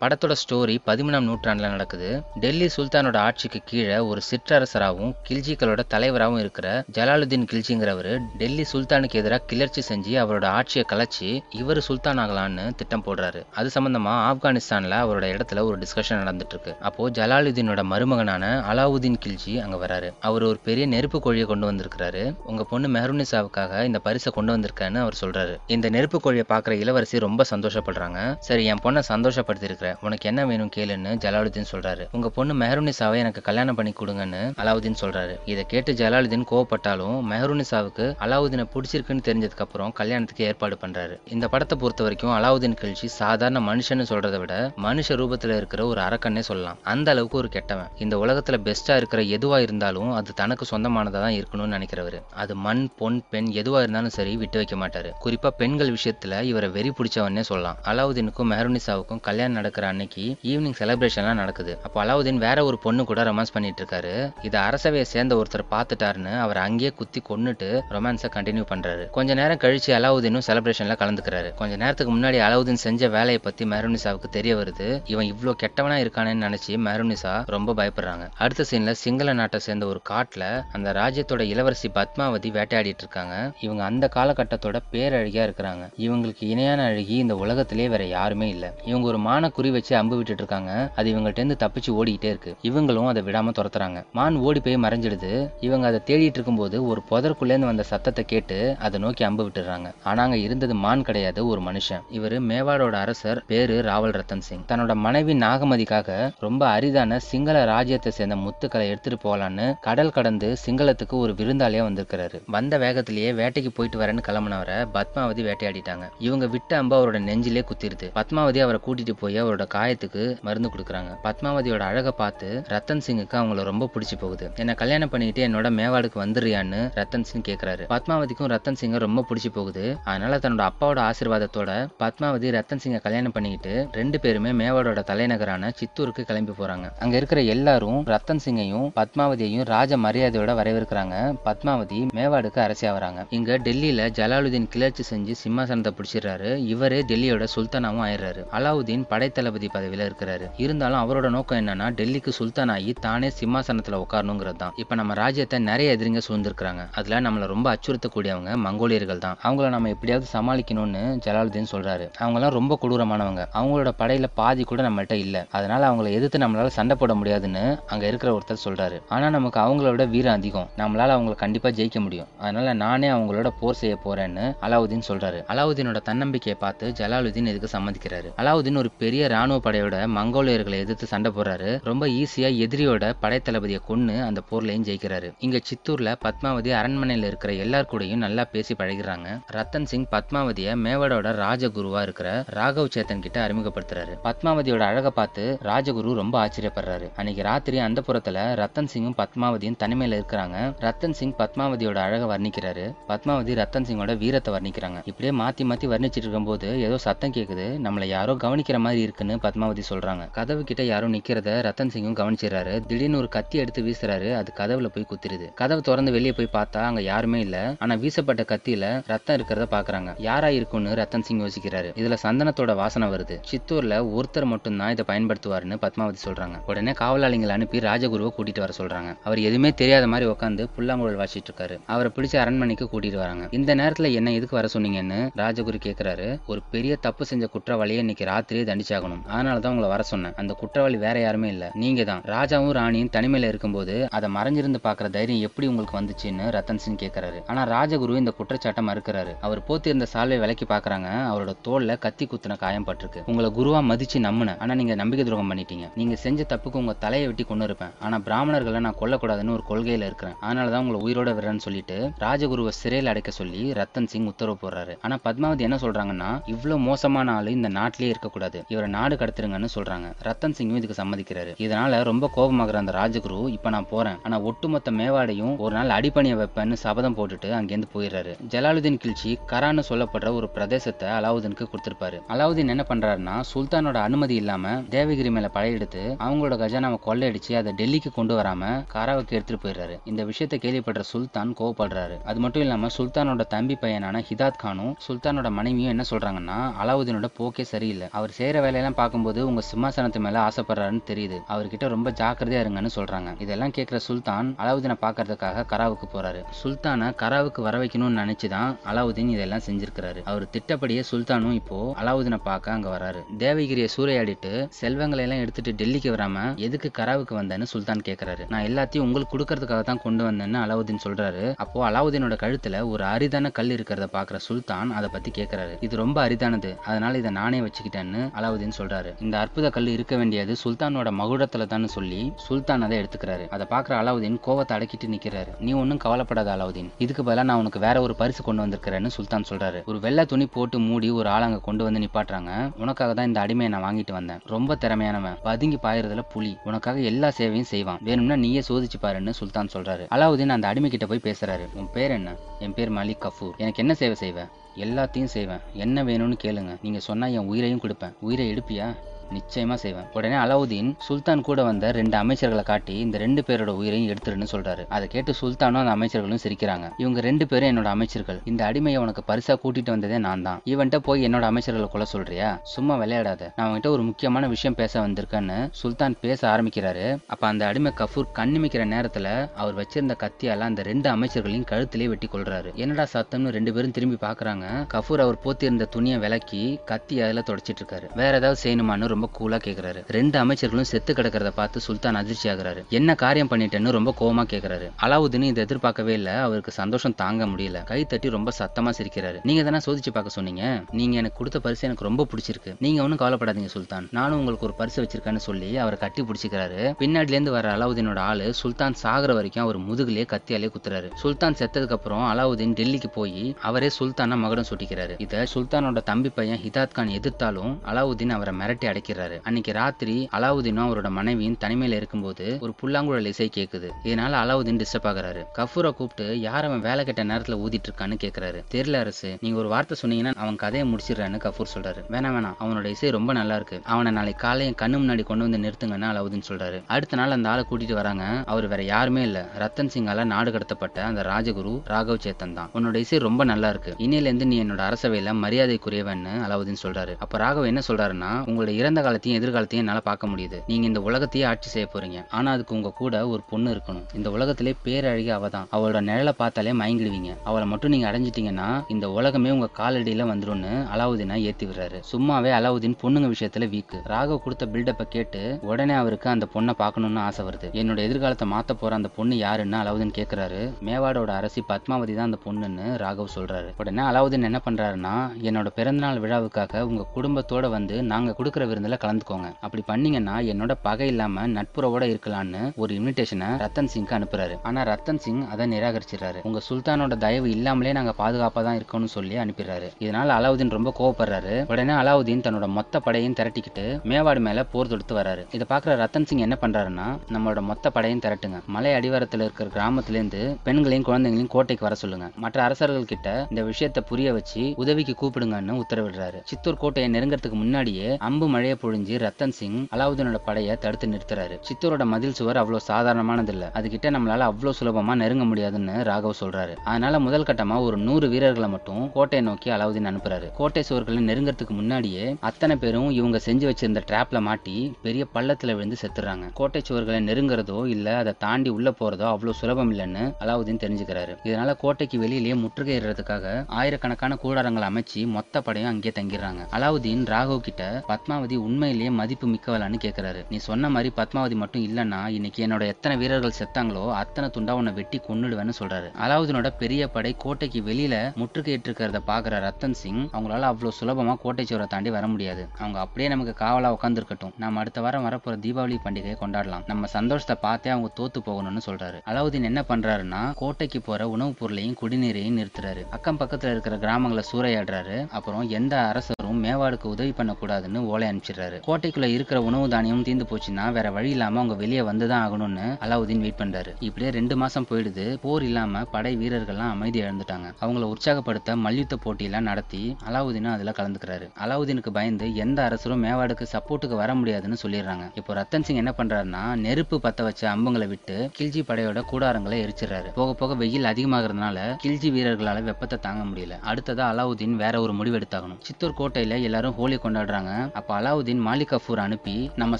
படத்தோட ஸ்டோரி பதிமூணாம் நூற்றாண்டில் நடக்குது. டெல்லி சுல்தானோட ஆட்சிக்கு கீழே ஒரு சிற்றரசராகவும் கில்ஜிக்களோட தலைவராகவும் இருக்கிற ஜலாலுதீன் கில்ஜிங்கிறவர் டெல்லி சுல்தானுக்கு எதிராக கிளர்ச்சி செஞ்சு அவரோட ஆட்சியை கலைச்சி இவர் சுல்தான் ஆகலான்னு திட்டம் போடுறாரு. அது சம்பந்தமா ஆப்கானிஸ்தான்ல அவரோட இடத்துல ஒரு டிஸ்கஷன் நடந்துட்டு இருக்கு அப்போ ஜலாலுதீனோட மருமகனான அலாவுதீன் கில்ஜி அங்க வராரு. அவர் ஒரு பெரிய நெருப்பு கோழியை கொண்டு வந்திருக்கிறாரு. உங்க பொண்ணு மெஹருனிசாவுக்காக இந்த பரிசை கொண்டு வந்திருக்கேன்னு அவர் சொல்றாரு. இந்த நெருப்பு கோழியை பாக்குற இளவரசி ரொம்ப சந்தோஷப்படுறாங்க. சரி என் பொண்ணை சந்தோஷப்படுத்தி இருக்கிற உனக்கு என்ன வேணும் கேளுன்னு ஜலாலுதீன் சொல்றாரு. உங்க பொண்ணு மெஹருனிசாவை எனக்கு கல்யாணம் பண்ணி கொடுங்கன்னு அலாவுதீன் சொல்றாரு. இதை கேட்டு ஜலாலுதீன் கோவப்பட்டாலும் மெஹருனிசாவுக்கு அலாவுதீனை பிடிச்சிருக்குன்னு தெரிஞ்சதுக்கு அப்புறம் கல்யாணத்துக்கு ஏற்பாடு பண்றாரு. இந்த படத்தை பொறுத்த வரைக்கும் அலாவுதீன் கிழ்ச்சி சாதாரண மனுஷன்னு சொல்றதை விட மனுஷ ரூபத்துல இருக்கிற ஒரு அரக்கன்னே சொல்லலாம். அந்த அளவுக்கு ஒரு கெட்டவன். இந்த உலகத்துல பெஸ்டா இருக்கிற எதுவா இருந்தாலும் அது தனக்கு சொந்தமானதா தான் இருக்கணும்னு நினைக்கிறவரு. அது மண் பொன் பெண் எதுவா இருந்தாலும் சரி விட்டு வைக்க மாட்டாரு. குறிப்பா பெண்கள் விஷயத்துல இவரை வெறி பிடிச்சவன்னே சொல்லலாம். அலாவுதீனுக்கும் மெஹருனிசாவுக்கும் கல்யாணம் நடக்கிற அன்னைக்கு ஈவினிங் செலிப்ரேஷன்லாம் நடக்குது. அப்போ அலாவுதீன் வேற ஒரு பொண்ணு கூட ரொமான்ஸ் பண்ணிட்டு இருக்காரு. இதை அரசவையை சேர்ந்த ஒருத்தர் பார்த்துட்டாருன்னு அவர் அங்கேயே குத்தி கொன்னுட்டு ரொமான்ஸை கண்டினியூ பண்றாரு. கொஞ்ச நேரம் கழிச்சு அலாவுதீனும் செலிப்ரேஷன்ல கலந்துக்கிறாரு. கொஞ்ச நேரத்துக்கு முன்னாடி அலாவுதீன் செஞ்ச வேலையை பத்தி மேரோனிசாவுக்கு தெரிய வருது. இவன் இவ்வளோ கெட்டவனா இருக்கானேன்னு நினைச்சு மேரோனிசா ரொம்ப பயப்படுறாங்க. அடுத்த சீன்ல சிங்கள நாட்டை சேர்ந்த ஒரு காட்டுல அந்த ராஜ்யத்தோட இளவரசி பத்மாவதி வேட்டையாடிட்டு இருக்காங்க. இவங்க அந்த காலகட்டத்தோட பேரழகியா இருக்கிறாங்க. இவங்களுக்கு இணையான அழகி இந்த உலகத்திலே வேற யாருமே இல்ல. இவங்க ஒரு மான குறி வச்சு அம்பு விட்டுட்டு இருக்காங்க அது இவங்கள்ட்ட இருந்து தப்பிச்சு ஓடிக்கிட்டே இருக்கு. இவங்களும் அதை விடாம துரத்துறாங்க. மான் ஓடி போய் மறைஞ்சிடுது. இவங்க அதை தேடிட்டு இருக்கும்போது ஒரு புதற்குள்ளேருந்து வந்த சத்தத்தை கேட்டு அதை நோக்கி அம்பு விட்டுறாங்க ஆனா அங்க இருந்தது மான் கிடையாது ஒரு மனுஷன். இவரு மேவாடோட அரசர் பேரு ராவல் ரத்தன் சிங். தன்னோட மனைவி நாகமதிக்காக ரொம்ப அரிதான சிங்கள ராஜ்யத்தை சேர்ந்த முத்துக்களை எடுத்துட்டு போகலான்னு கடல் கடந்து சிங்களத்துக்கு ஒரு விருந்தாளியா வந்திருக்கிறாரு. வந்த வேகத்திலேயே வேட்டைக்கு போயிட்டு வரேன்னு கிளம்புனவரை பத்மாவதி வேட்டையாடிட்டாங்க. இவங்க விட்ட அம்பு அவரோட நெஞ்சிலே குத்திருது. பத்மாவதி அவரை கூட்டிட்டு போய் அவரோட காயத்துக்கு மருந்து கொடுக்குறாங்க. பத்மாவதியோட அழகை பார்த்து ரத்தன் சிங்குக்கு அவங்கள ரொம்ப பிடிச்சி போகுது. என்ன கல்யாணம் பண்ணிட்டு என்னோட மேவாடுக்கு வந்துடுறியான்னு ரத்தன் சிங் கேட்கிறாரு பத்மாவதிக்கும் ரத்தன் சிங்கை ரொம்ப பிடிச்சி போகுது. அதனால தன்னோட அப்பாவோட ஆசீர்வாதத்தோட பத்மாவதி ரத்தன் சிங்கை கல்யாணம் பண்ணிக்கிட்டு ரெண்டு பேருமே மேவாடோட தலைநகரான சித்தூருக்கு கிளம்பி போறாங்க. அங்க இருக்கிற எல்லாரும் ரத்தன் சிங்கையும் பத்மாவதியையும் ராஜ மரியாதையோட வரவேற்கிறாங்க. பத்மாவதி மேவாடுக்கு அரசியா வராங்க இங்க டெல்லியில ஜலாலுதீன் கிளர்ச்சி செஞ்சு சிம்மாசனத்தை பிடிச்சிடுறாரு. இவரே டெல்லியோட சுல்தானாவும் ஆயிடுறாரு. அலாவுதீன் படைத்தளபதி பதவியில இருக்கிறாரு. இருந்தாலும் அவரோட நோக்கம் என்னன்னா டெல்லிக்கு சுல்தான் ஆகி தானே சிம்மாசனத்துல உட்காரணுங்கிறது தான். இப்ப நம்ம ராஜ்யத்தை நிறைய எதிரிங்க சூழ்ந்திருக்கிறாங்க. அதுல நம்மள ரொம்ப அச்சுறுத்தக்கூடியவங்க மங்கோலியர்கள் தான். அவங்கள நம்ம எப்படியாவது சமாளிக்கணும்னு ஜலாலுதீன் சொல்றாரு. அவங்கலாம் ரொம்ப கொடூரமானவங்க. அவங்களோட படையில பாதி கூட நம்மள்ட்ட இல்ல. அதனால அவங்கள எதிர்த்து நம்மளால சண்டை போட முடியாதுன்னு அங்க இருக்கிற ஒருத்தர் சொல்றாரு. ஆனா நமக்கு அவங்களோட வீரம் அதிகம். நம்மளால அவங்கள கண்டிப்பா ஜெயிக்க முடியும். அதனால நானே அவங்களோட போர் செய்ய போறேன்னு அலாவுதீன் சொல்றாரு. அலாவுதீனோட தன்னம்பிக்கையை பார்த்து ஜலாலுதீன் இதுக்கு சம்மதிக்கிறாரு? அலாவுதீன் ஒரு பெரிய ராணுவ படையோட மங்கோலியர்களை எதிர்த்து சண்டை போடுறாரு. ரொம்ப ஈஸியா எதிரியோட படைத்தளபதியை கொன்னு அந்த போர்லையும் ஜெயிக்கிறாரு. இங்க சித்தூர்ல பத்மாவதி அரண்மனையில இருக்கிற எல்லார் கூடயும் நல்லா பேசி பழகிறாங்க ரத்தன் சிங் பத்மாவதிய மேவடோட ராஜகுருவா இருக்கிற ராகவ் சேத்தன் கிட்ட அறிமுகப்படுத்துறாரு. பத்மாவதியோட அழகை பார்த்து ராஜகுரு ரொம்ப ஆச்சரியப்படுறாரு. அன்னைக்கு ராத்திரி அந்த புறத்துல ரத்தன் சிங்கும் பத்மாவதியும் தனிமையில இருக்கிறாங்க. ரத்தன் சிங் பத்மாவதியோட அழகை வர்ணிக்கிறாரு. பத்மாவதி ரத்தன் சிங்கோட வீரத்தை வர்ணிக்கிறாங்க. இப்படியே மாத்தி மாத்தி வர்ணிச்சிட்டு இருக்கும்போது ஏதோ சத்தம் கேக்குது. நம்மள யாரோ கவனிக்கிற மாதிரி இருக்குன்னு பத்மாவதி சொல்றாங்க. கதவு கிட்ட யாரும் நிக்கிறத ரத்தன் சிங்கும் கவனிச்சிடறாரு. திடீர்னு ஒரு கத்தி எடுத்து வீசுறாரு. அது கதவுல போய் குத்திருது. கதவு திறந்து வெளியே போய் பார்த்தா அங்க யாருமே இல்ல. ஆனா வீசப்பட்ட கத்தியில ரத்தம் இருக்கிறத பாக்குறாங்க. யாரா இருக்கும்னு ரத்தன் சிங் யோசிக்கிறாரு. இதுல சந்தனத்தோட வாசனை வருது. சித்தூர்ல ஒருத்தர் மட்டும்தான் இதை பயன்படுத்துவாருன்னு பத்மாவதி சொல்றாங்க. உடனே காவலாளிகளை அனுப்பி ராஜகுருவை கூட்டிட்டு வர சொல்றாங்க. அவர் எதுவுமே தெரியாத மாதிரி உட்காந்து புல்லாங்குழல் வாசிட்டு இருக்காரு. அவரை பிடிச்ச அரண்மனைக்கு கூட்டிட்டு வராங்க. இந்த நேரத்துல என்ன எதுக்கு வர சொன்னீங்கன்னு ராஜகுரு கேக்குறாரு. ஒரு பெரிய தப்பு செஞ்ச குற்றவாளியை இன்னைக்கு ராத்திரியே தண்டிச்சாகணும். அதனாலதான் உங்களை வர சொன்னேன். அந்த குற்றவாளி வேற யாருமே இல்ல. நீங்க தான். ராஜாவும் ராணியும் தனிமையில இருக்கும்போது அதை மறைஞ்சிருந்து பாக்குற தைரியம் எப்படி உங்களுக்கு வந்துச்சுன்னு ரத்தன் சிங் கேக்குறாரு. ஆனா ராஜகுரு இந்த குற்றச்சாட்டை மறுக்கிறாரு. அவர் போத்திருந்த சால்வை விலக்கி பாக்குறாங்க அவரோட தோல்ல கத்தி குத்துன காயம் பட்டிருக்கு. உங்களை குருவா மதிச்சு நம்பினேன் ஆனா நீங்க நம்பிக்கை துரோகம் பண்ணிட்டீங்க. நீங்க செஞ்ச தப்புக்கு உங்க தலையை வெட்டி கொண்டு இருப்பேன். ஆனா பிராமணர்களை நான் கொல்லக்கூடாதுன்னு ஒரு கொள்கையில இருக்கிறேன். அதனாலதான் உங்களை உயிரோட விடுறேன்னு சொல்லிட்டு ராஜகுருவை சிறையில் அடைக்க சொல்லி ரத்தன் சிங் உத்தரவு போடுறாரு. ஆனா பத்மாவதி என்ன சொல்றாங்கன்னா இவ்வளவு மோசமான ஆளு இந்த நாட்டிலேயே இருக்கக்கூடாது. இவரை நாடு கடத்திருங்கன்னு சொல்றாங்க. ரத்தன் சிங்கும் இதுக்கு சம்மதிக்கிறாரு. இதனால ரொம்ப கோபமாகிற அந்த ராஜகுரு இப்ப நான் போறேன். ஆனா ஒட்டுமொத்த மேவாடையும் ஒரு நாள் அடிப்பணிய வைப்பேன்னு சபதம் போட்டுட்டு அங்கேருந்து போயிடுறாரு. ஜலாலுதீன் கிழ்ச்சி கரான்னு சொல்லப்படுற ஒரு பிரதேசத்தை அலாவுதீனுக்கு கொடுத்திருப்பாரு. அலாவுதீன் என்ன பண்றாருன்னா சுல்தானோட அனுமதி இல்லாம தேவகிரி மேல படையெடுத்து அவங்களோட கஜானாவை கொள்ளையடிச்சு அதை டெல்லிக்கு கொண்டு வராம கராவுக்கு எடுத்துட்டு போயிடுறாரு. இந்த விஷயத்தை கேள்விப்படுற சுல்தான் கோவப்படுறாரு. அது மட்டும் இல்லாம சுல்தானோட தம்பி பையனான ஹிதாத் கானும் சுல்தானோட மனைவியும் என்ன சொல்றாங்கன்னா அலாவுதீனோட போக்கே சரியில்லை. அவர் செய்யற வேலையில எல்லாம் பார்க்கும்போது உங்க சிம்மாசனத்து மேல ஆசைப்படுறாருன்னு தெரியுது. அவர்கிட்ட ரொம்ப ஜாக்கிரதையா இருங்கன்னு சொல்றாங்க. இதெல்லாம் கேட்கிற சுல்தான் அலாவுதீனை பார்க்கறதுக்காக கராவுக்கு போறாரு. சுல்தானை கராவுக்கு வர வைக்கணும்னு நினைச்சுதான் அலாவுதீன் இதெல்லாம் செஞ்சிருக்கிறாரு. அவர் திட்டப்படியே சுல்தானும் இப்போ அலாவுதீனை பார்க்க அங்க வராரு. தேவகிரியை சூறையாடிட்டு செல்வங்களை எல்லாம் எடுத்துட்டு டெல்லிக்கு வராம எதுக்கு கராவுக்கு வந்தேன்னு சுல்தான் கேக்குறாரு. நான் எல்லாத்தையும் உங்களுக்கு கொடுக்கறதுக்காக தான் கொண்டு வந்தேன்னு அலாவுதீன் சொல்றாரு. அப்போ அலாவுதீனோட கழுத்துல ஒரு அரிதான கல் இருக்கிறத பாக்குற சுல்தான் அதை பத்தி கேக்குறாரு. இது ரொம்ப அரிதானது. அதனால இதை நானே வச்சுக்கிட்டேன்னு அலாவுதீன் சொல்றாரு. இந்த அற்புத கல் இருக்க வேண்டியது சுல்தானோட மகுடத்துல தான் சொல்லி சுல்தான் அதை எடுத்துக்கிறாரு. அதை பாக்குற அலாவுதீன் கோவத்தை அடக்கிட்டு நிக்கிறாரு. நீ ஒன்னும் கவலைப்படாத அலாவுதீன். இதுக்கு பதிலாக நான் உனக்கு வேற ஒரு பரிசு கொண்டு வந்திருக்கிறேன்னு சுல்தான் சொல்றாரு. ஒரு வெள்ளை துணி போட்டு மூடி ஒரு ஆளங்க கொண்டு வந்து நிப்பாட்டுறாங்க. உனக்காக தான் இந்த அடிமையை நான் வாங்கிட்டு வந்தேன். ரொம்ப திறமையானவன். பதுங்கி பாயறதுல புலி. உனக்காக எல்லா சேவையும் செய்வான். வேணும்னா நீயே சோதிச்சு பாருன்னு சுல்தான் சொல்றாரு. அலாவுதீன் அந்த அடிமை கிட்ட போய் பேசுறாரு. உன் பேர் என்ன? என் பேர் மலிக் கஃபூர். எனக்கு என்ன சேவை செய்வேன் எல்லாத்தையும் செய்வேன். என்ன வேணும்னு கேளுங்க. நீங்க சொன்னா என் உயிரையும் கொடுப்பேன். உயிரை எடுப்பியா? நிச்சயமா செய்வேன். உடனே அலாவுதீன் சுல்தான் கூட வந்த ரெண்டு அமைச்சர்களை காட்டி இந்த ரெண்டு பேரோட உயிரையும் எடுத்துருன்னு சொல்றாரு. அதை கேட்டு சுல்தானும் அந்த அமைச்சர்களும் சிரிக்கிறாங்க. இவங்க ரெண்டு பேரும் என்னோட அமைச்சர்கள். இந்த அடிமையை உனக்கு பரிசா கூட்டிட்டு வந்ததே நான் தான். இவன்ட்ட போய் என்னோட அமைச்சர்களை கொலை சொல்றியா? சும்மா விளையாடாத. நான் அவன்கிட்ட ஒரு முக்கியமான விஷயம் பேச வந்திருக்கேன்னு சுல்தான் பேச ஆரம்பிக்கிறாரு. அப்ப அந்த அடிமை கஃபூர் கண்ணிமிக்கிற நேரத்துல அவர் வச்சிருந்த கத்தியால அந்த ரெண்டு அமைச்சர்களையும் கழுத்திலே வெட்டி கொள்றாரு என்னடா சத்தம்னு ரெண்டு பேரும் திரும்பி பாக்குறாங்க. கஃபூர் அவர் போத்திருந்த துணியை விலக்கி கத்தி அதுல தொடச்சிட்டு இருக்காரு. வேற ஏதாவது செய்யணுமான்னு ரொம்ப கூலா கேக்குறாரு. ரெண்டு அமைச்சர்களும் செத்து கிடக்கிறத பார்த்து சுல்தான் அதிர்ச்சி ஆகுறாரு. என்ன காரியம் பண்ணிட்டேன்னு ரொம்ப கோவமா கேக்குறாரு. அலாவுதீன் இதை எதிர்பார்க்கவே இல்ல அவருக்கு சந்தோஷம் தாங்க முடியல. கை தட்டி ரொம்ப சத்தமா சிரிக்கிறாரு. நீங்க தானே சோதிச்சு பார்க்க சொன்னீங்க? நீங்க எனக்கு கொடுத்த பரிசு எனக்கு ரொம்ப பிடிச்சிருக்கு. நீங்க ஒன்றும் கவலைப்படாதீங்க சுல்தான். நானும் உங்களுக்கு ஒரு பரிசு வச்சிருக்கேன்னு சொல்லி அவரை கட்டி பிடிச்சிக்கிறாரு. பின்னாடில இருந்து வர அலாவுதீனோட ஆளு சுல்தான் சாகுற வரைக்கும் அவர் முதுகுலயே கத்தியாலே குத்துறாரு. சுல்தான் செத்ததுக்கு அப்புறம் அலாவுதீன் டெல்லிக்கு போய் அவரே சுல்தானா மகடம் சுட்டிக்கிறாரு. இத சுல்தானோட தம்பி பையன் ஹிதாத் கான் எதிர்த்தாலும் அலாவுதீன் அவரை மிரட்டி அடைக்க அடைக்கிறாரு அன்னைக்கு ராத்திரி அலாவுதீனும் அவரோட மனைவியும் தனிமையில இருக்கும்போது ஒரு புல்லாங்குழல் இசை கேக்குது. இதனால அலாவுதீன் டிஸ்டர்ப் ஆகுறாரு. கஃபூரை கூப்பிட்டு யார் அவன் வேலை கெட்ட நேரத்துல ஊதிட்டு இருக்கான்னு கேக்குறாரு. தெரியல அரசு நீங்க ஒரு வார்த்தை சொன்னீங்கன்னா அவன் கதையை முடிச்சிடுறான்னு கஃபூர் சொல்றாரு. வேணா வேணாம் அவனோட இசை ரொம்ப நல்லா இருக்கு. அவனை நாளைக்கு காலை கண்ணு முன்னாடி கொண்டு வந்து நிறுத்துங்கன்னு அலாவுதீன் சொல்றாரு. அடுத்த நாள் அந்த ஆளை கூட்டிட்டு வராங்க. அவர் வேற யாருமே இல்ல. ரத்தன் சிங்கால நாடு கடத்தப்பட்ட அந்த ராஜகுரு ராகவ் சேத்தன் தான். உன்னோட இசை ரொம்ப நல்லா இருக்கு. இன்னில இருந்து நீ என்னோட அரசவையில மரியாதைக்குரியவன்னு அலாவுதீன் சொல்றாரு. அப்ப ராகவ் என்ன சொல்றாருன்னா உங்களோட இறந்த காலத்தையும் எதிர்காலத்தையும் என்னால பார்க்க முடியுது. நீங்க இந்த உலகத்தையே ஆட்சி செய்ய போறீங்க. ஆனா அதுக்கு உங்க கூட ஒரு பொண்ணு இருக்கணும். இந்த உலகத்திலே பேரழகி அவ தான். அவளோட நிழலை பார்த்தாலே மயங்கிடுவீங்க. அவளை மட்டும் நீங்க அடைஞ்சிட்டீங்கன்னா இந்த உலகமே உங்க காலடியில வந்துடும்னு அலாவுதீனா ஏத்தி விடுறாரு. சும்மாவே அலாவுதீன் பொண்ணுங்க விஷயத்துல வீக்கு. ராகவ் கொடுத்த பில்டப்பை கேட்டு உடனே அவருக்கு அந்த பொண்ணை பார்க்கணும்னு ஆசை வருது. என்னோட எதிர்காலத்தை மாத்த போற அந்த பொண்ணு யாருன்னு அலாவுதீன் கேக்குறாரு. மேவாடோட அரசி பத்மாவதி தான் அந்த பொண்ணுன்னு ராகவ் சொல்றாரு. உடனே அலாவுதீன் என்ன பண்றாருன்னா என்னோட பிறந்தநாள் விழாவுக்காக உங்க குடும்பத்தோட வந்து நாங்க கொடுக்குற அதில் கலந்துக்கோங்க. அப்படி பண்ணீங்கன்னா என்னோட பகை இல்லாம நட்புறவோட இருக்கலாம்னு ஒரு இன்விடேஷனை ரத்தன் சிங்க்கு அனுப்புறாரு. ஆனா ரத்தன் சிங் அதை நிராகரிச்சிடறாரு. உங்க சுல்தானோட தயவு இல்லாமலே நாங்க பாதுகாப்பா தான் இருக்கோம்னு சொல்லி அனுப்பிடுறாரு. இதனால அலாவுதீன் ரொம்ப கோவப்படுறாரு. உடனே அலாவுதீன் தன்னோட மொத்த படையும் திரட்டிக்கிட்டு மேவாடு மேல போர் தொடுத்து வராரு. இதை பாக்குற ரத்தன் சிங் என்ன பண்றாருன்னா நம்மளோட மொத்த படையும் திரட்டுங்க. மலை அடிவாரத்துல இருக்கிற கிராமத்துல இருந்து பெண்களையும் குழந்தைகளையும் கோட்டைக்கு வர சொல்லுங்க. மற்ற அரசர்கள் கிட்ட இந்த விஷயத்தை புரிய வச்சு உதவிக்கு கூப்பிடுங்கன்னு உத்தரவிடுறாரு. சித்தூர் கோட்டையை நெருங்கறதுக்கு முன்னாடியே அம்பு மழையை புழிஞ்சு ரத்தன் சிங் அலாவுதீனோட படையை தடுத்து நிறுத்துறாரு. சித்தூரோட மதில் சுவர் அவ்வளவு சாதாரணமானது இல்ல அது கிட்ட நம்மளால அவ்வளவு சுலபமா நெருங்க முடியாதுன்னு ராகவ் சொல்றாரு. அதனால முதல் கட்டமா ஒரு நூறு வீரர்களை மட்டும் கோட்டையை நோக்கி அலாவுதீன் அனுப்புறாரு. கோட்டை சுவர்களை நெருங்கறதுக்கு முன்னாடியே அத்தனை பேரும் இவங்க செஞ்சு வச்சிருந்த டிராப்ல மாட்டி பெரிய பள்ளத்துல விழுந்து செத்துறாங்க. கோட்டை சுவர்களை நெருங்குறதோ இல்ல அதை தாண்டி உள்ள போறதோ அவ்வளவு சுலபம் இல்லைன்னு அலாவுதீன் தெரிஞ்சுக்கிறாரு. இதனால கோட்டைக்கு வெளியிலேயே முற்றுகையிடுறதுக்காக ஆயிரக்கணக்கான கூடாரங்களை அமைச்சு மொத்த படையும் அங்கேயே தங்கிடுறாங்க. அலாவுதீன் ராகவ் கிட்ட பத்மாவதி உண்மையிலேயே மதிப்பு மிக்கவளான்னு கேட்குறாரு நீ சொன்ன மாதிரி பத்மாவதி மட்டும் இல்லைன்னா இன்னைக்கு என்னோட எத்தனை வீரர்கள் செத்தாங்களோ அத்தனை துண்டா உன்னை வெட்டி கொன்னுடுவேன்னு சொல்றாரு. அலாவுதீனோட பெரிய படை கோட்டைக்கு வெளியில முற்றுகையிட்டு இருக்கிறத பாக்குற ரத்தன் சிங் அவங்களால அவ்வளவு சுலபமா கோட்டை சுவரை தாண்டி வர முடியாது. அவங்க அப்படியே நமக்கு காவலா உட்காந்துருக்கட்டும் நம்ம அடுத்த வாரம் வரப்போற தீபாவளி பண்டிகையை கொண்டாடலாம். நம்ம சந்தோஷத்தை பார்த்தே அவங்க தோத்து போகணும்னு சொல்றாரு. அலாவுதீன் என்ன பண்றாருன்னா கோட்டைக்கு போற உணவுப் பொருளையும் குடிநீரையும் நிறுத்துறாரு. அக்கம் பக்கத்துல இருக்கிற கிராமங்களை சூறையாடுறாரு. அப்புறம் எந்த அரசு அரசரும் மேவாடுக்கு உதவி பண்ணக்கூடாதுன்னு ஓலை அனுப்பிச்சிடுறாரு. கோட்டைக்குள்ள இருக்கிற உணவு தானியம் தீந்து போச்சுன்னா வேற வழி இல்லாம அவங்க வெளியே வந்துதான் ஆகணும்னு அலாவுதீன் வெயிட் பண்றாரு. இப்படியே ரெண்டு மாசம் போயிடுது. போர் இல்லாம படை வீரர்கள்லாம் அமைதி இழந்துட்டாங்க. அவங்கள உற்சாகப்படுத்த மல்யுத்த போட்டியெல்லாம் நடத்தி அலாவுதீனும் அதுல கலந்துக்கிறாரு. அலாவுதீனுக்கு பயந்து எந்த அரசரும் மேவாடுக்கு சப்போர்ட்டுக்கு வர முடியாதுன்னு சொல்லிடுறாங்க. இப்போ ரத்தன் சிங் என்ன பண்றாருன்னா நெருப்பு பத்த வச்ச அம்புங்களை விட்டு கில்ஜி படையோட கூடாரங்களை எரிச்சிடுறாரு. போக போக வெயில் அதிகமாகிறதுனால கில்ஜி வீரர்களால வெப்பத்தை தாங்க முடியல. அடுத்ததா அலாவுதீன் வேற ஒரு முடிவு எடுத்தாகணும். சித்தூர் கோட்டை கோட்டையில எல்லாரும் ஹோலி கொண்டாடுறாங்க. அப்ப அலாவுதீன் மாலிக் கஃபூர் அனுப்பி நம்ம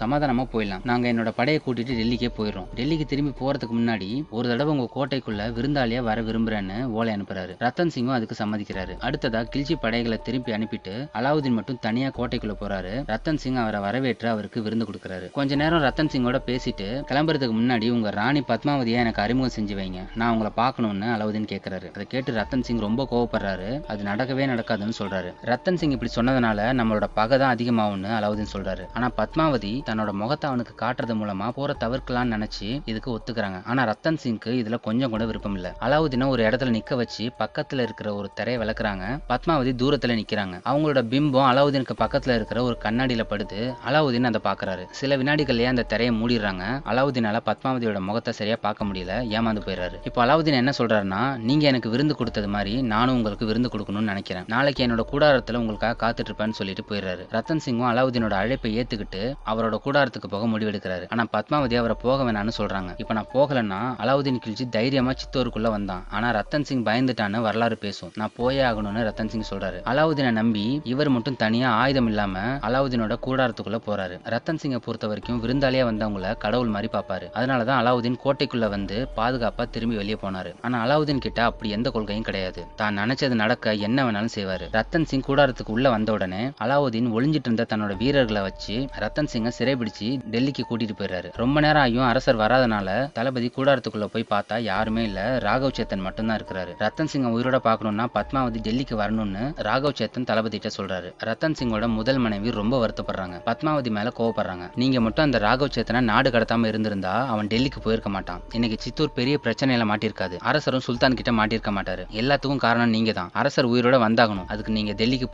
சமாதானமா போயிடலாம். நாங்க என்னோட படையை கூட்டிட்டு டெல்லிக்கே போயிடுறோம். டெல்லிக்கு திரும்பி போறதுக்கு முன்னாடி ஒரு தடவை உங்க கோட்டைக்குள்ள விருந்தாளியா வர விரும்புறேன்னு ஓலை அனுப்புறாரு. ரத்தன் சிங்கும் அதுக்கு சம்மதிக்கிறாரு. அடுத்ததா கில்ஜி படைகளை திரும்பி அனுப்பிட்டு அலாவுதீன் மட்டும் தனியா கோட்டைக்குள்ள போறாரு. ரத்தன் சிங் அவரை வரவேற்று அவருக்கு விருந்து கொடுக்கறாரு. கொஞ்ச நேரம் ரத்தன் சிங்கோட பேசிட்டு கிளம்புறதுக்கு முன்னாடி உங்க ராணி பத்மாவதியை எனக்கு அறிமுகம் செஞ்சு வைங்க. நான் உங்களை பார்க்கணும்னு அலாவுதீன் கேட்கறாரு அதை கேட்டு ரத்தன் சிங் ரொம்ப கோவப்படுறாரு. அது நடக்கவே நடக்காதுன்னு சொல்றாரு. ரத்தன் சிங் இப்படி சொன்னதுனால நம்மளோட பகை தான் அதிகமாகும்னு அலாவுதீன் சொல்றாரு. ஆனா பத்மாவதி தன்னோட முகத்தை அவனுக்கு காட்டுறது மூலமா போற தவிர்க்கலாம்னு நினைச்சு இதுக்கு ஒத்துக்கிறாங்க. ஆனா ரத்தன் சிங்க்கு இதுல கொஞ்சம் கூட விருப்பம் இல்ல. அலாவுதீனை ஒரு இடத்துல நிக்க வச்சு பக்கத்துல இருக்கிற ஒரு திரையை விளக்குறாங்க. பத்மாவதி தூரத்துல நிக்கிறாங்க. அவங்களோட பிம்பம் அலாவுதீனுக்கு பக்கத்துல இருக்கிற ஒரு கண்ணாடியில படுது. அலாவுதீன் அதை பாக்குறாரு. சில வினாடிகள்லயே அந்த திரையை மூடிடுறாங்க. அலாவுதீனால பத்மாவதியோட முகத்தை சரியா பார்க்க முடியல. ஏமாந்து போயிடுறாரு. இப்போ அலாவுதீன் என்ன சொல்றாருன்னா நீங்க எனக்கு விருந்து கொடுத்தது மாதிரி நானும் உங்களுக்கு விருந்து கொடுக்கணும்னு நினைக்கிறேன். நாளைக்கு என்னோட கூடாரத்துல உங்களுக்காக காத்துட்டு இருப்பேன்னு சொல்லிட்டு போயிடுறாரு. ரத்தன் சிங்கும் அலாவுதீனோட அழைப்பை ஏத்துக்கிட்டு அவரோட கூடாரத்துக்கு போக முடிவெடுக்கிறாரு. ஆனா பத்மாவதி அவரை போக வேணாம்னு சொல்றாங்க. இப்ப நான் போகலன்னா அலாவுதீன் கிழிச்சு தைரியமா சித்தோருக்குள்ள வந்தான். ஆனா ரத்தன் சிங் பயந்துட்டான்னு வரலாறு பேசும். நான் போயே ஆகணும்னு ரத்தன் சிங் சொல்றாரு. அலாவுதீனை நம்பி இவர் மட்டும் தனியா ஆயுதம் இல்லாம அலாவுதீனோட கூடாரத்துக்குள்ள போறாரு. ரத்தன் சிங்கை பொறுத்த வரைக்கும் விருந்தாளியா வந்தவங்கள கடவுள் மாதிரி பார்ப்பாரு அதனாலதான் அலாவுதீன் கோட்டைக்குள்ள வந்து பாதுகாப்பா திரும்பி வெளியே போனாரு. ஆனா அலாவுதீன் கிட்ட அப்படி எந்த கொள்கையும் கிடையாது. தான் நினைச்சது நடக்க என்ன வேணாலும் செய்வாரு. ரத்தன் சிங் கூடாரத்துக்கு உள்ள வந்த உடனே அலாவுதீன் ஒளிஞ்சிட்டு இருந்த தன்னோட வீரர்களை வச்சு ரத்தன் சிங்கை சிறைபிடிச்சு டெல்லிக்கு கூட்டிட்டு போயிடுறாரு ரொம்ப நேரம் ஆகியும் அரசர் வராதனால தளபதி கூடாரத்துக்குள்ள போய் பார்த்தா யாருமே இல்ல. ராகவ் சேத்தன் மட்டும்தான் இருக்கிறாரு. ரத்தன் சிங்கை உயிரோட பார்க்கணும்னா பத்மாவதி டெல்லிக்கு வரணும்னு ராகவ் சேத்தன் தளபதி கிட்ட சொல்றாரு. ரத்தன் சிங்கோட முதல் மனைவி ரொம்ப வருத்தப்படுறாங்க. பத்மாவதி மேல கோவப்படுறாங்க. நீங்க மட்டும் அந்த ராகவ் சேத்தனை நாடு கடத்தாம இருந்திருந்தா அவன் டெல்லிக்கு போயிருக்க மாட்டான். இன்னைக்கு சித்தூர் பெரிய பிரச்சனையில மாட்டிருக்காது அரசரும் சுல்தான் கிட்ட மாட்டிருக்க மாட்டாரு. எல்லாத்துக்கும் காரணம் நீங்க தான் அரசர் உயிரோட வந்தாகணும். அதுக்கு நீங்க டெல்லிக்கு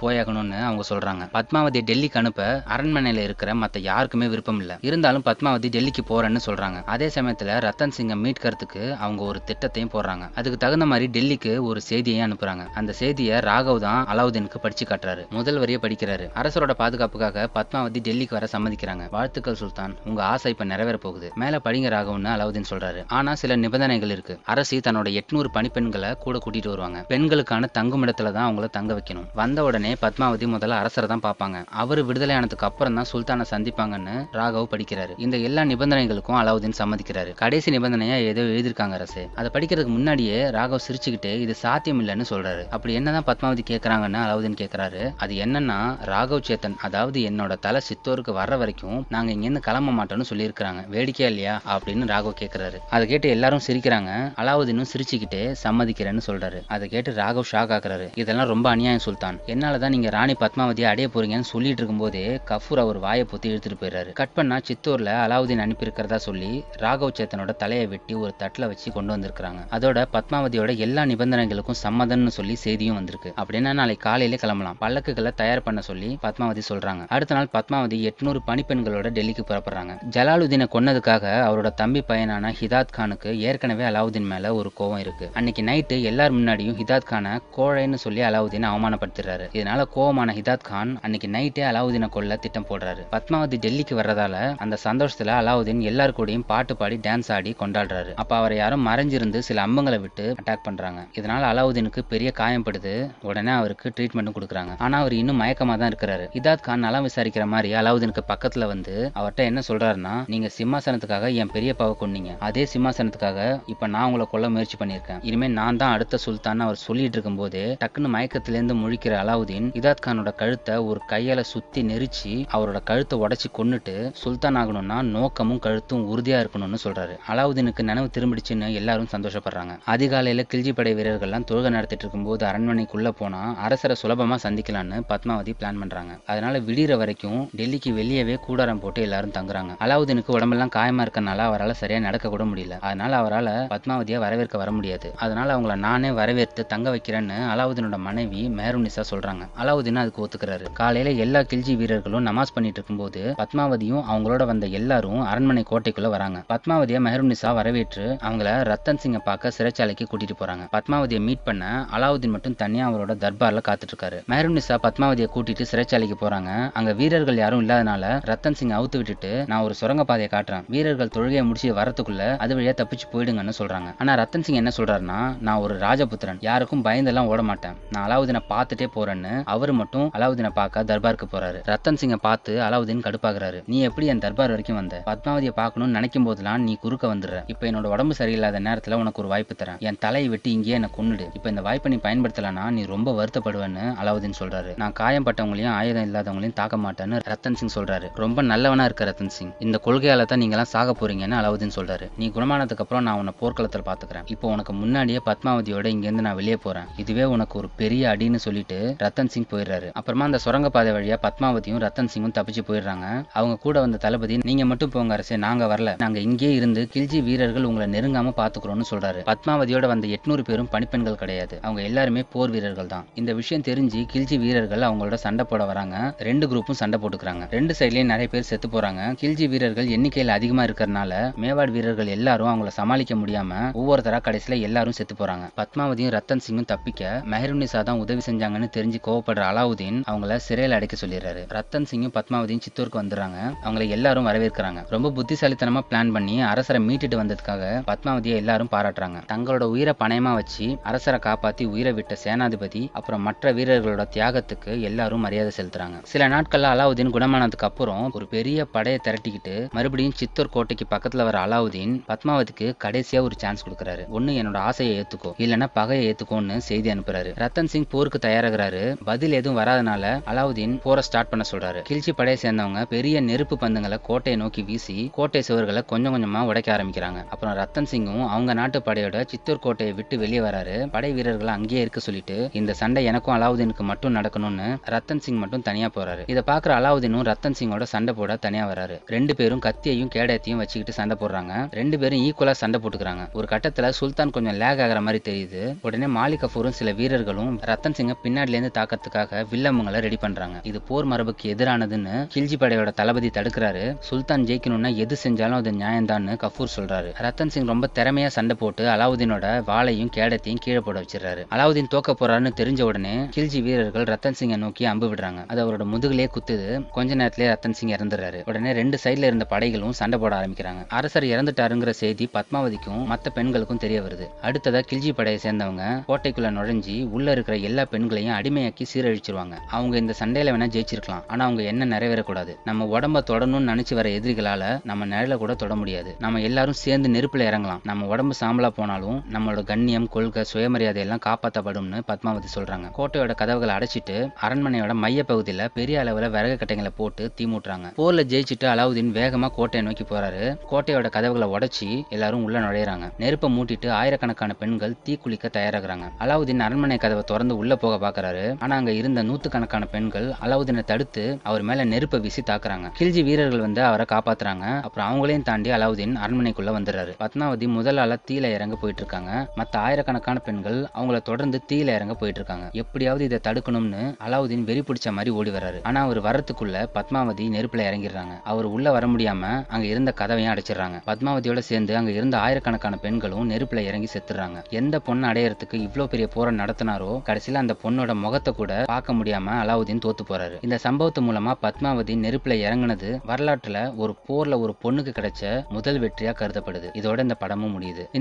போயாகணும்னு அவங்க சொல்றாங்க. பத்மாவதி டெல்லிக்கு அனுப்ப அரண்மனையில இருக்கிற மத்த யாருக்குமே விருப்பம் இல்ல. இருந்தாலும் பத்மாவதி டெல்லிக்கு போறேன்னு சொல்றாங்க. அதே சமயத்துல ரத்தன் சிங்கை மீட்கிறதுக்கு அவங்க ஒரு திட்டத்தையும் போடுறாங்க. அதுக்கு தகுந்த மாதிரி டெல்லிக்கு ஒரு செய்தியை அனுப்புறாங்க. அந்த செய்தியை ராகவ் தான் அலாவுதீனுக்கு படிச்சு காட்டுறாரு. முதல் வரியை படிக்கிறாரு. அரசரோட பாதுகாப்புக்காக பத்மாவதி டெல்லிக்கு வர சம்மதிக்கிறாங்க. வாழ்த்துக்கள் சுல்தான். உங்க ஆசை இப்ப நிறைவேற போகுது. மேல படிங்க ராகவ்னு அலாவுதீன் சொல்றாரு. ஆனா சில நிபந்தனைகள் இருக்கு. அரசி தன்னோட எட்நூறு பணிப்பெண்களை கூட கூட்டிட்டு வருவாங்க. பெண்களுக்கான தங்குமிடத்துல தான் அவங்கள தங்க வைக்கணும். வந்த உடனே பத்மாவதி முதல்ல அரசரை தான் பார்ப்பாங்க. அவர் விடுதலை ஆனதுக்கு அப்புறம் தான் சுல்தானை சந்திப்பாங்கன்னு ராகவ் படிக்கிறாரு. இந்த எல்லா நிபந்தனைகளுக்கும் அலாவுதீன் சம்மதிக்கிறாரு. கடைசி நிபந்தனையா ஏதோ எழுதியிருக்காங்க அரசு. அதை படிக்கிறதுக்கு முன்னாடியே ராகவ் சிரிச்சுக்கிட்டு இது சாத்தியம் இல்லைன்னு சொல்றாரு. அப்படி என்னதான் பத்மாவதி கேட்கறாங்கன்னு அலாவுதீன் கேட்கறாரு அது என்னன்னா ராகவ் சேத்தன் அதாவது என்னோட தலை சித்தோருக்கு வர்ற வரைக்கும் நாங்க இங்கிருந்து கிளம்ப மாட்டோம்னு சொல்லியிருக்கிறாங்க. வேடிக்கையா இல்லையா? அப்படின்னு ராகவ் கேக்குறாரு. அதை கேட்டு எல்லாரும் சிரிக்கிறாங்க. அலாவுதீனும் சிரிச்சுக்கிட்டே சம்மதிக்கிறேன்னு சொல்றாரு. அதை கேட்டு ராகவ் ஷாக் ஆக்குறாரு. இதெல்லாம் ரொம்ப அநியாயம் சுல்தான். என்னாலதான் நீங்க ராணி பத்மாவதியை அடைய போறீங்கன்னு சொல்லிட்டு இருக்கும்போதே கஃபூர் அவர் வாயை பொத்தி இழுத்துட்டு போயிடுறாரு. கட் பண்ணா சித்தூர்ல அலாவுதீன் அனுப்பியிருக்கிறதா சொல்லி ராகவ் சேத்தனோட தலையை வெட்டி ஒரு தட்டுல வச்சு கொண்டு வந்திருக்காங்க அதோட பத்மாவதியோட எல்லா நிபந்தனைகளுக்கும் சம்மதம்னு சொல்லி செய்தியும் வந்திருக்கு. அப்படின்னா நாளைக்கு காலையில கிளம்பலாம். பல்லக்குகளை தயார் பண்ண சொல்லி பத்மாவதி சொல்றாங்க. அடுத்த நாள் பத்மாவதி எட்நூறு பணிப்பெண்களோட டெல்லிக்கு புறப்படுறாங்க. ஜலாலுதீனை கொன்னதுக்காக அவரோட தம்பி பையனான ஹிதாத் கானுக்கு ஏற்கனவே அலாவுதீன் மேல ஒரு கோவம் இருக்கு. அன்னைக்கு நைட்டு எல்லார் முன்னாடியும் ஹிதாத் கானை கோழைன்னு சொல்லி அலாவுதீன் அவமானப்படுத்துறாரு இதனால கோவமான ஹிதாத் கான் அன்னைக்கு நைட்டே அலாவுதீனை கொல்ல திட்டம் போடுறாரு. பத்மாவதி டெல்லிக்கு வர்றதால அந்த சந்தோஷத்துல அலாவுதீன் எல்லார் கூடயும் பாட்டு பாடி டான்ஸ் ஆடி கொண்டாடுறாரு. அப்ப அவரை யாரும் மறைஞ்சிருந்து சில அம்பங்களை விட்டு அட்டாக் பண்றாங்க. இதனால அலாவுதீனுக்கு பெரிய காயப்படுது உடனே அவருக்கு ட்ரீட்மெண்ட்டும் கொடுக்குறாங்க. ஆனா அவர் இன்னும் மயக்கமா தான் இருக்கிறாரு. ஹிதாத் கான் நலம் விசாரிக்கிற மாதிரி அலாவுதீனுக்கு பக்கத்துல வந்து அவர்ட்ட என்ன சொல்றாருன்னா நீங்க சிம்மாசனத்துக்காக என் பெரியப்பாவை கொன்னீங்க. அதே சிம்மாசனத்துக்காக இப்ப நான் உங்களை கொல்ல முயற்சி பண்ணியிருக்கேன். இனிமே நான் தான் அடுத்த சுல்தான் அவர் சொல்லிட்டு இருக்கும்போது டக்குன்னு மயக்கத்திலேருந்து முழிக்கிற அலாவுதீன் இதாத் கானோட கழுத்தை ஒரு கையால சுத்தி நெரிச்சு அவரோட கழுத்தை உடச்சி கொன்னுட்டு சுல்தான் ஆகணும்னா நோக்கமும் கழுத்தும் உறுதியா இருக்கணும்னு சொல்றாரு. அலாவுதீனுக்கு நினைவு திரும்பிடுச்சுன்னு எல்லாரும் சந்தோஷப்படுறாங்க. அதிகாலையில கில்ஜி படை வீரர்கள்லாம் தொழுகை நடத்திட்டு இருக்கும்போது அரண்மனைக்குள்ள போனா அரசரை சுலபமா சந்திக்கலாம்னு பத்மாவதி பிளான் பண்றாங்க. அதனால விடிகிற வரைக்கும் டெல்லிக்கு வெளியவே கூடாரம் போட்டு எல்லாரும் தங்குறாங்க. அலாவுதீனுக்கு உடம்பெல்லாம் காயமா இருக்கனால அவரால் சரியா நடக்க கூட முடியல. அதனால அவரால் பத்மாவதியை வரவேற்க வர முடியாது. அதனால அவங்கள நானே வரவேற்று தங்க வைக்கிறேன்னு அலாவுதீனோட மனைவி மேருனிசா சொல்றாங்க. அலாவுதீன் அதுக்கு ஒத்துக்கிறாரு. காலையில எல்லா கில்ஜி வீரர்களும் நமாஸ் பண்ணிட்டு இருக்கும்போது பத்மாவதியும் அவங்களோட வந்த எல்லாரும் அரண்மனை கோட்டைக்குள்ள வராங்க. பத்மாவதியை மெஹருனிசா வரவேற்று அவங்கள ரத்தன் சிங்கை பார்க்க சிறைச்சாலைக்கு கூட்டிட்டு போறாங்க. பத்மாவதியை மீட் பண்ண அலாவுதீன் மட்டும் தனியா அவரோட தர்பார்ல காத்துட்டு இருக்காரு மெஹருனிசா பத்மாவதியை கூட்டிட்டு சிறைச்சாலைக்கு போறாங்க. அங்க வீரர்கள் யாரும் இல்லாதனால ரத்தன் சிங் அவுத்து விட்டுட்டு நான் ஒரு சுரங்க பாதையை காட்டுறேன். வீரர்கள் தொழுகையை முடிச்சு வரத்துக்குள்ள அது வழியா தப்பிச்சு போயிடுங்கன்னு சொல்றாங்க. ஆனா ரத்தன் சிங் என்ன சொல்றாருன்னா நான் ஒரு ராஜபுத்திரன். யாருக்கும் பயந்தெல்லாம் ஓட மாட்டேன் நான் அலாவுதீனை பார்த்துட்டே போறேன்னு அவரு மட்டும் மட்டும் அலாவுதீனை பார்க்க தர்பாருக்கு போறாரு. ரத்தன் சிங்கை பார்த்து அலாவுதீன் கடுப்பாகிறாரு. நீ எப்படி என் தர்பார் வரைக்கும் வந்த? பத்மாவதியை பார்க்கணும்னு நினைக்கும் போதெல்லாம் நீ குறுக்க வந்துடுற. இப்போ என்னோட உடம்பு சரியில்லாத நேரத்துல உனக்கு ஒரு வாய்ப்பு தரேன். என் தலையை வெட்டி இங்கேயே என்ன கொன்னுடு. இப்போ இந்த வாய்ப்பை நீ பயன்படுத்தலனா நீ ரொம்ப வருத்தப்படுவேன்னு அலாவுதீன் சொல்றாரு. நான் காயம்பட்டவங்களையும் ஆயுதம் இல்லாதவங்களையும் தாக்க மாட்டேன்னு ரத்தன் சிங் சொல்றாரு. ரொம்ப நல்லவனா இருக்க ரத்தன் சிங். இந்த கொள்கையால தான் நீங்க எல்லாம் சாக போறீங்கன்னு அலாவுதீன் சொல்றாரு. நீ குணமானதுக்கு அப்புறம் நான் உன்னை போர்க்களத்தில் பாத்துக்கிறேன். இப்போ உனக்கு முன்னாடியே பத்மாவதியோட இங்கேருந்து நான் வெளியே போறேன். இதுவே உனக்கு ஒரு பெரிய அடின்னு சொல்லிட்டு ரத்தன் சிங் போயிடுறாரு. அப்புறமா அந்த சுரங்கப்பாதை வழியா பத்மாவதியும் ரத்தன் சிங்கும் தப்பிச்சு போயிடுறாங்க. அவங்க கூட வந்த தளபதி நீங்க மட்டும் போங்க அரசே நாங்க வரல. நாங்க இங்கே இருந்து கில்ஜி வீரர்கள் உங்களை நெருங்காம பாத்துக்கிறோம்னு சொல்றாரு. பத்மாவதியோட வந்த எட்நூறு பேரும் பணிப்பெண்கள் கிடையாது. அவங்க எல்லாருமே போர் வீரர்கள் தான். இந்த விஷயம் தெரிஞ்சு கில்ஜி வீரர்கள் அவங்களோட சண்டை போட வராங்க. ரெண்டு குரூப்பும் சண்டை போட்டுக்கிறாங்க. ரெண்டு சைட்லயும் நிறைய பேர் செத்து போறாங்க. கில்ஜி வீரர்கள் எண்ணிக்கையில் அதிகமா இருக்கிறனால மேவாட் வீரர்கள் எல்லாரும் அவங்கள சமாளிக்க முடியாம ஒவ்வொருத்தரா கடைசியில எல்லாரும் செத்து போறாங்க. பத்மாவதியும் ரத்தன் சிங்கும் தப்பிக்க மெஹருநிசா தான் உதவி செஞ்சாங்கன்னு தெரிஞ்சு கோவப்படுற அலாவுதீன் அவங்கள சிறையில் அடைக்க சொல்லிடுறாரு. ரத்தன் சிங்கும் பத்மாவதியும் சித்தூருக்கு வந்துடுறாங்க. அவங்கள எல்லாரும் வரவேற்கிறாங்க. ரொம்ப புத்திசாலித்தனமா பிளான் பண்ணி அரசரை மீட்டுட்டு வந்ததுக்காக பத்மாவதியை எல்லாரும் பாராட்டுறாங்க. தங்களோட உயிரை பணயமா வச்சு அரசரை காப்பாத்தி உயிரை விட்ட சேனாதிபதி அப்புறம் மற்ற வீரர்களோட தியாகத்துக்கு எல்லாரும் மரியாதை செலுத்துறாங்க. சில நாட்கள்ல அலாவுதீன் குணமானதுக்கு அப்புறம் ஒரு பெரிய படையை திரட்டிக்கிட்டு மறுபடியும் சித்தூர் கோட்டைக்கு பக்கத்துல வர அலாவுதீன் பத்மாவதிக்கு கடைசியா ஒரு சான்ஸ் கொடுக்குறாரு. ஒன்னு என்னோட ஆசையை ஏத்துக்கோ. இல்லைன்னா பகையை ஏத்துக்கோன்னு செய்தி அனுப்புறாரு. ரத்தன் சிங் போருக்கு தயாராகிறாரு. பதில் எதுவும் வராதனால அலாவுதீன் போரை ஸ்டார்ட் பண்ண சொல்றாரு. கிழ்ச்சி படையை சேர்ந்தவங்க பெரிய நெருப்பு பந்துங்களை கோட்டையை நோக்கி வீசி கோட்டை சுவர்களை கொஞ்சம் கொஞ்சமா உடைக்க ஆரம்பிக்கிறாங்க. அப்புறம் ரத்தன் சிங்கும் அவங்க நாட்டு படையோட சித்தூர் கோட்டையை விட்டு வெளியே வராரு. படை வீரர்களை அங்கேயே இருக்க சொல்லிட்டு இந்த சண்டை எனக்கும் அலாவுதீனுக்கு மட்டும் நடக்கணும்னு ரத்தன் சிங் மட்டும் தனியா போறாரு. இதை பாக்குற அலாவுதீனும் ரத்தன் சிங்கோட சண்டை போட தனியா வராரு. ரெண்டு பேரும் கத்தியையும் கேடயத்தையும் வச்சுக்கிட்டு சண்டை போடுறாங்க. ரெண்டு பேரும் ஈக்குவலா சண்டை போட்டுக்கிறாங்க. ஒரு கட்டத்துல சுல்தான் கொஞ்சம் லேக் ஆகிற மாதிரி தெரியுது. உடனே மாலிக் கஃபூரும் சில வீரர்களும் ரத்தன் சிங்க பின்னாடில இருந்து தாக்கிறதுக்காக வில்லம்பங்களை ரெடி பண்றாங்க. இது போர் மரபுக்கு எதிரானதுன்னு கில்ஜி படையோட தளபதி தடுக்கிறாரு. சுல்தான் ஜெயிக்கணும்னா எது செஞ்சாலும் அது நியாயம்தான்னு கஃபூர் சொல்றாரு. ரத்தன் சிங் ரொம்ப திறமையா சண்டை போட்டு அலாவுதீனோட வாளையும் கேடத்தையும் கீழே போட வச்சிடறாரு. அலாவுதீன் தோக்க போறாருன்னு தெரிஞ்ச உடனே கில்ஜி வீரர்கள் ரத்தன் சிங்கை நோக்கி அம்பு விடுறாங்க. அது அவரோட முதுகிலே குத்துது. கொஞ்ச நேரத்திலே ரத்தன் சிங் இறந்துடுறாரு. உடனே ரெண்டு சைடுல இருந்த படைகளும் சண்டை போட ஆரம்பிக்கிறாங்க. அரசர் இறந்துட்டாருங்கிற செய்தி பத்மாவதிக்கும் மற்ற பெண்களுக்கும் தெரிய வருது. அடுத்ததா கில்ஜி படையை சேர்ந்தவங்க கோட்டைக்குள்ள நுழைஞ்சி உள்ள இருக்கிற எல்லா பெண்களையும் அடிமையாக்கி சீரழிச்சிருவாங்க அவங்க இந்த சண்டையில வேணா ஜெயிச்சிருக்கலாம். ஆனா அவங்க என்ன நிறைவேறக்கூடாது. நம்ம உடம்ப தொடணும்னு நினைச்சு வர எதிரிகளால நம்ம நிழல கூட தொட முடியாது. நம்ம எல்லாரும் சேர்ந்து நெருப்புல இறங்கலாம். நம்ம உடம்பு சாம்பலா போனாலும் நம்மளோட கண்ணியம் கொள்கை சுயமரியாதை எல்லாம் காப்பாற்றப்படும்னு பத்மாவதி சொல்றாங்க. கோட்டையோட கதவுகளை அடைச்சிட்டு அரண்மனையோட மைய பகுதியில பெரிய அளவுல விறகு கட்டைகளை போட்டு தீமூட்டுறாங்க போர்ல ஜெயிச்சுட்டு அலாவுதீன் வேகமா கோட்டையை நோக்கி போறாரு. கோட்டையோட கதவுகளை உடைச்சி எல்லாரும் உள்ள நுழையிறாங்க. நெருப்பை மூட்டிட்டு ஆயிரக்கணக்கான பெண்கள் தீக்குளிக்க தயாராகிறாங்க. அலாவுதீன் அரண்மனை கதவை திறந்து உள்ள போக பாக்குறாரு. ஆனா அங்க இருந்த நூத்துக்கணக்கான பெண்கள் அலாவுதீனை தடுத்து அவர் மேல நெருப்பை வீசி தாக்குறாங்க. கில்ஜி வீரர்கள் வந்து அவரை காப்பாத்துறாங்க. அப்புறம் அவங்களையும் தாண்டி அலாவுதீன் அரண்மனைக்குள்ள வந்துடுறாரு. பத்மாவதி முதல் ஆளா தீல இறங்க போயிட்டு இருக்காங்க மத்த ஆயிரக்கணக்கான பெண்கள் அவங்கள தொடர்ந்து தீல இறங்க போயிட்டு இருக்காங்க எப்படியாவது இதை தடுக்கணும்னு அலாவுதீன் வெறி பிடிச்ச மாதிரி ஓடி வர்றாரு. ஆனா அவர் வரத்துக்குள்ள பத்மாவதி நெருப்புல இறங்கிடுறாங்க. அவர் உள்ள வர முடியாம அங்க இருந்த கதவையும் அடைச்சிடுறாங்க. பத்மாவதியோட சேர்ந்து அங்க இருந்த ஆயிரக்கணக்கான பெண்களும் நெருப்புல இறங்கி செத்துறாங்க எந்த பொண்ணை அடையறதுக்கு இவ்வளவு பெரிய போரை நடத்தினாரோ கடைசியில அந்த பொண்ணோட முகத்தை கூட பார்க்க முடியாம அலாவுதீன் தோத்து போறாரு. இந்த சம்பவத்து மூலமா பத்மாவதி நெருப்புல இறங்குனது வரலாற்றுல ஒரு போர்ல ஒரு பொண்ணுக்கு கிடைச்ச முதல் வெற்றியா கருதப்படுது. இதோட இந்த படமும் முடியுது. இந்த